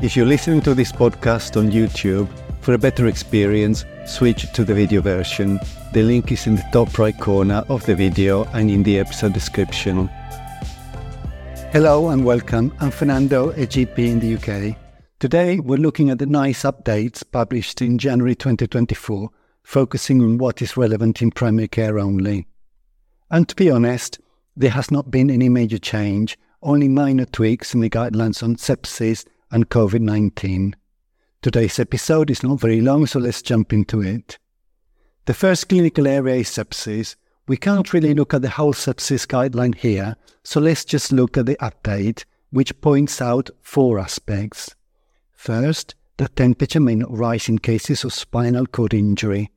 If you're listening to this podcast on YouTube, for a better experience, switch to the video version. The link is in the top right corner of the video and in the episode description. Hello and welcome. I'm Fernando, a GP in the UK. Today we're looking at the NICE updates published in January 2024, focusing on what is relevant in primary care only. And to be honest, there has not been any major change, only minor tweaks in the guidelines on sepsis and COVID 19. Today's episode is not very long, so let's jump into it. The first clinical area is sepsis. We can't really look at the whole sepsis guideline here, so let's just look at the update, which points out four aspects. First, that temperature may not rise in cases of spinal cord injury.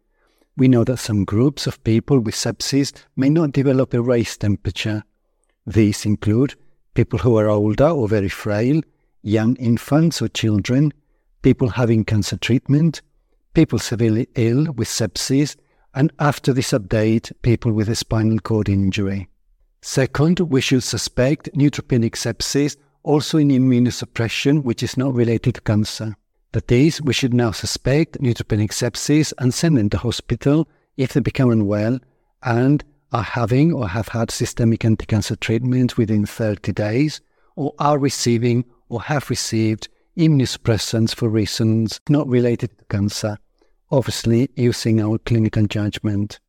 We know that some groups of people with sepsis may not develop a raised temperature. These include people who are older or very frail, young infants or children, people having cancer treatment, people severely ill with sepsis, and after this update, people with a spinal cord injury. Second, we should suspect neutropenic sepsis also in immunosuppression, which is not related to cancer. That is, we should now suspect neutropenic sepsis and send them to hospital if they become unwell and are having or have had systemic anti-cancer treatment within 30 days or are receiving or have received immunosuppressants for reasons not related to cancer, obviously using our clinical judgment.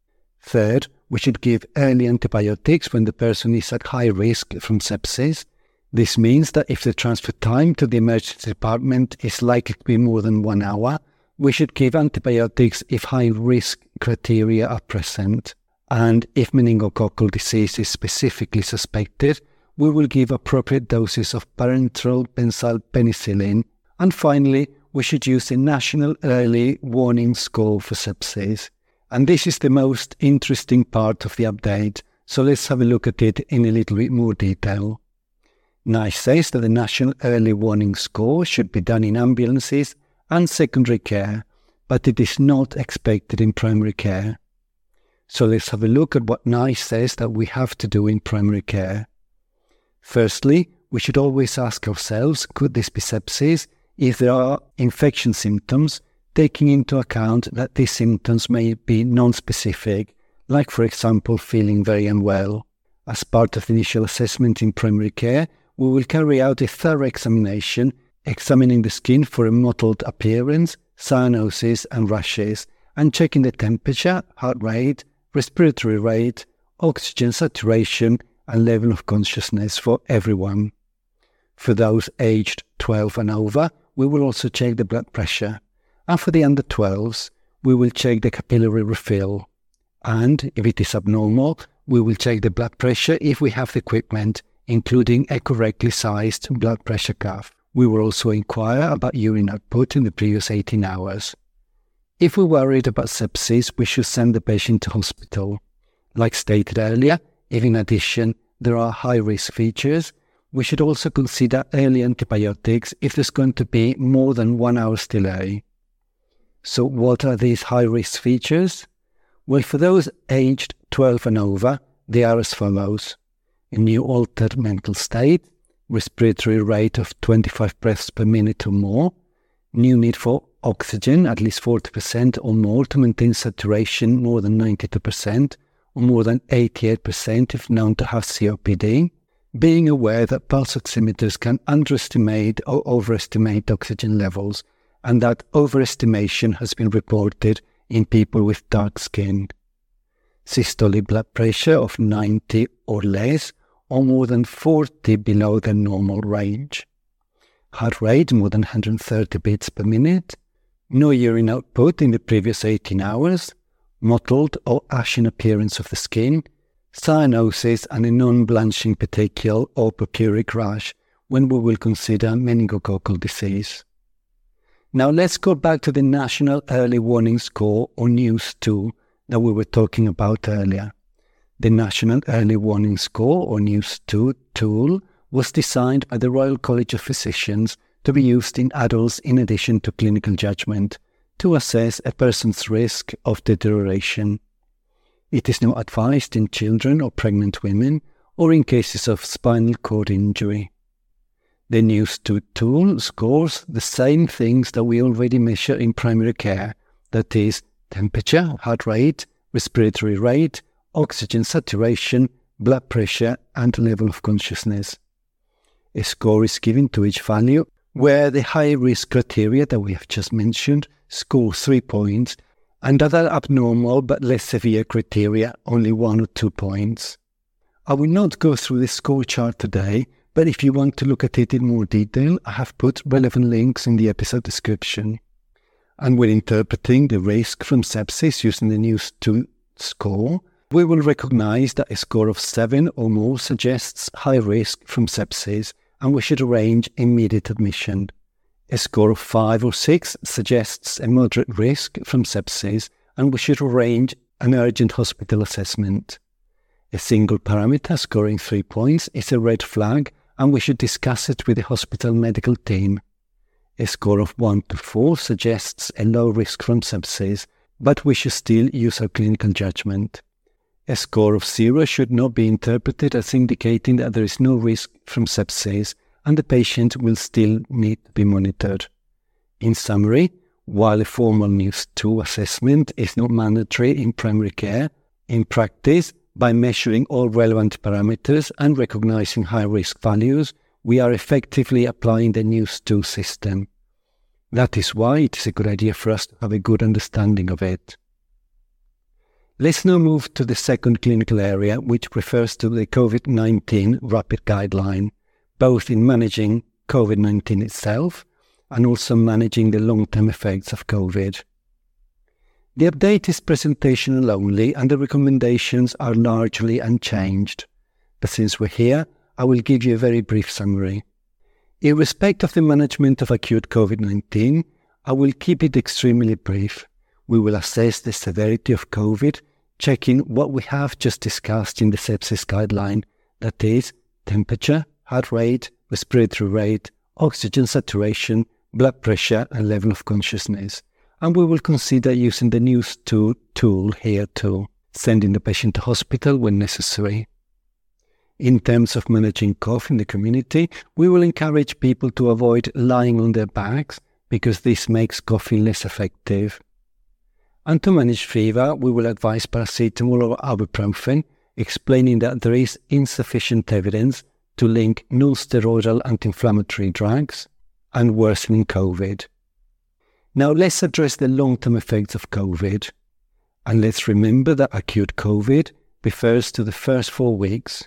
Third, we should give early antibiotics when the person is at high risk from sepsis. This means that if the transfer time to the emergency department is likely to be more than one hour, we should give antibiotics if high risk criteria are present. And if meningococcal disease is specifically suspected, we will give appropriate doses of parenteral benzyl penicillin. And finally, we should use a national early warning score for sepsis. And this is the most interesting part of the update, so let's have a look at it in a little bit more detail. NICE says that the national early warning score should be done in ambulances and secondary care, but it is not expected in primary care. So let's have a look at what NICE says that we have to do in primary care. Firstly, we should always ask ourselves could this be sepsis if there are infection symptoms, taking into account that these symptoms may be non specific, like, for example, feeling very unwell. As part of the initial assessment in primary care, we will carry out a thorough examination, examining the skin for a mottled appearance, cyanosis, and rashes, and checking the temperature, heart rate, respiratory rate, oxygen saturation, and level of consciousness for everyone. For those aged 12 and over, we will also check the blood pressure. And for the under 12s, we will check the capillary refill. And if it is abnormal, we will check the blood pressure if we have the equipment, including a correctly sized blood pressure cuff. We will also inquire about urine output in the previous 18 hours. If we're worried about sepsis, we should send the patient to hospital. Like stated earlier, if in addition there are high risk features, we should also consider early antibiotics if there's going to be more than one hour's delay. So, what are these high risk features? Well, for those aged 12 and over, they are as follows a new altered mental state, respiratory rate of 25 breaths per minute or more, new need for oxygen, at least 40% or more to maintain saturation more than 92%, or more than 88% if known to have COPD, being aware that pulse oximeters can underestimate or overestimate oxygen levels, and that overestimation has been reported in people with dark skin. Systolic blood pressure of 90 or less, or more than 40 below the normal range. Heart rate more than 130 beats per minute. No urine output in the previous 18 hours mottled or ashen appearance of the skin, cyanosis, and a non-blanching petechial or purpuric rash when we will consider meningococcal disease. Now let's go back to the National Early Warning Score or NEWS2 that we were talking about earlier. The National Early Warning Score or NEWS2 tool was designed by the Royal College of Physicians to be used in adults in addition to clinical judgment to assess a person's risk of deterioration. It is not advised in children or pregnant women or in cases of spinal cord injury. The NEWS2 tool scores the same things that we already measure in primary care that is, temperature, heart rate, respiratory rate, oxygen saturation, blood pressure, and level of consciousness. A score is given to each value where the high risk criteria that we have just mentioned score three points and other abnormal but less severe criteria only one or two points. I will not go through this score chart today but if you want to look at it in more detail, I have put relevant links in the episode description. And when interpreting the risk from sepsis using the NEWS2 score, we will recognize that a score of 7 or more suggests high risk from sepsis and we should arrange immediate admission. A score of 5 or 6 suggests a moderate risk from sepsis and we should arrange an urgent hospital assessment. A single parameter scoring 3 points is a red flag and we should discuss it with the hospital medical team. A score of 1 to 4 suggests a low risk from sepsis, but we should still use our clinical judgment. A score of 0 should not be interpreted as indicating that there is no risk from sepsis and the patient will still need to be monitored. In summary, while a formal NEWS2 assessment is not mandatory in primary care, in practice, by measuring all relevant parameters and recognizing high risk values, we are effectively applying the NEWS2 system. That is why it is a good idea for us to have a good understanding of it. Let's now move to the second clinical area, which refers to the COVID 19 rapid guideline, both in managing COVID 19 itself and also managing the long term effects of COVID. The update is presentational only and the recommendations are largely unchanged. But since we're here, I will give you a very brief summary. In respect of the management of acute COVID 19, I will keep it extremely brief. We will assess the severity of COVID, checking what we have just discussed in the sepsis guideline that is, temperature, heart rate, respiratory rate, oxygen saturation, blood pressure, and level of consciousness and we will consider using the NEWS2 tool here too, sending the patient to hospital when necessary. In terms of managing cough in the community, we will encourage people to avoid lying on their backs because this makes coughing less effective. And to manage fever, we will advise paracetamol or ibuprofen, explaining that there is insufficient evidence to link non-steroidal anti-inflammatory drugs and worsening COVID. Now let's address the long-term effects of COVID. And let's remember that acute COVID refers to the first four weeks,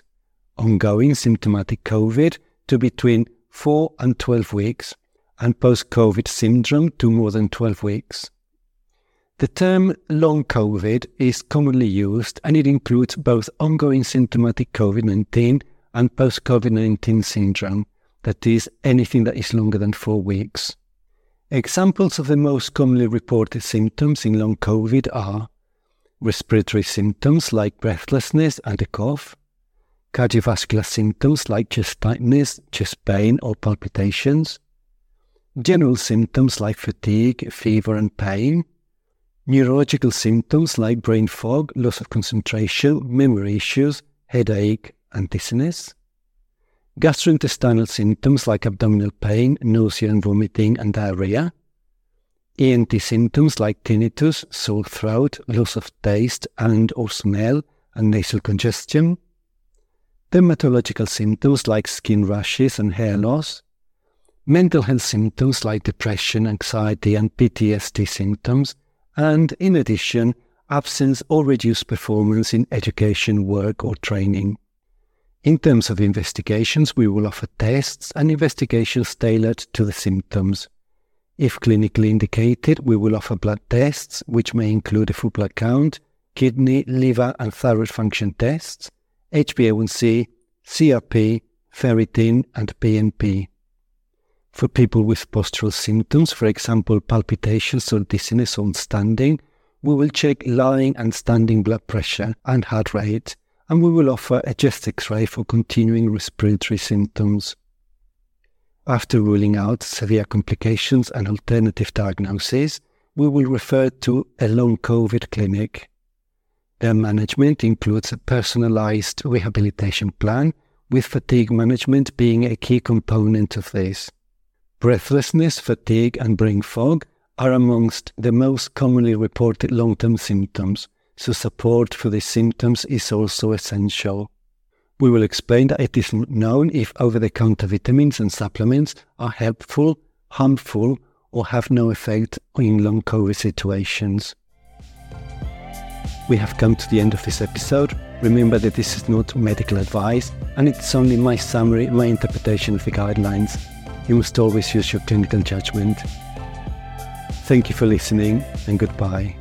ongoing symptomatic COVID to between 4 and 12 weeks, and post-COVID syndrome to more than 12 weeks. The term long COVID is commonly used and it includes both ongoing symptomatic COVID 19 and post COVID 19 syndrome, that is, anything that is longer than four weeks. Examples of the most commonly reported symptoms in long COVID are respiratory symptoms like breathlessness and a cough, cardiovascular symptoms like chest tightness, chest pain, or palpitations, general symptoms like fatigue, fever, and pain, neurological symptoms like brain fog, loss of concentration, memory issues, headache, and dizziness, gastrointestinal symptoms like abdominal pain, nausea and vomiting, and diarrhea, ENT symptoms like tinnitus, sore throat, loss of taste and or smell, and nasal congestion, dermatological symptoms like skin rashes and hair loss, mental health symptoms like depression, anxiety, and PTSD symptoms, and in addition, absence or reduced performance in education, work, or training. In terms of investigations, we will offer tests and investigations tailored to the symptoms. If clinically indicated, we will offer blood tests, which may include a full blood count, kidney, liver, and thyroid function tests, HbA1c, CRP, ferritin, and BNP. For people with postural symptoms, for example, palpitations or dizziness on standing, we will check lying and standing blood pressure and heart rate and we will offer a chest X-ray for continuing respiratory symptoms. After ruling out severe complications and alternative diagnoses, we will refer to a long COVID clinic. Their management includes a personalized rehabilitation plan with fatigue management being a key component of this. Breathlessness, fatigue, and brain fog are amongst the most commonly reported long term symptoms, so support for these symptoms is also essential. We will explain that it is known if over the counter vitamins and supplements are helpful, harmful, or have no effect in long COVID situations. We have come to the end of this episode. Remember that this is not medical advice and it's only my summary, my interpretation of the guidelines. You must always use your clinical judgment. Thank you for listening and goodbye.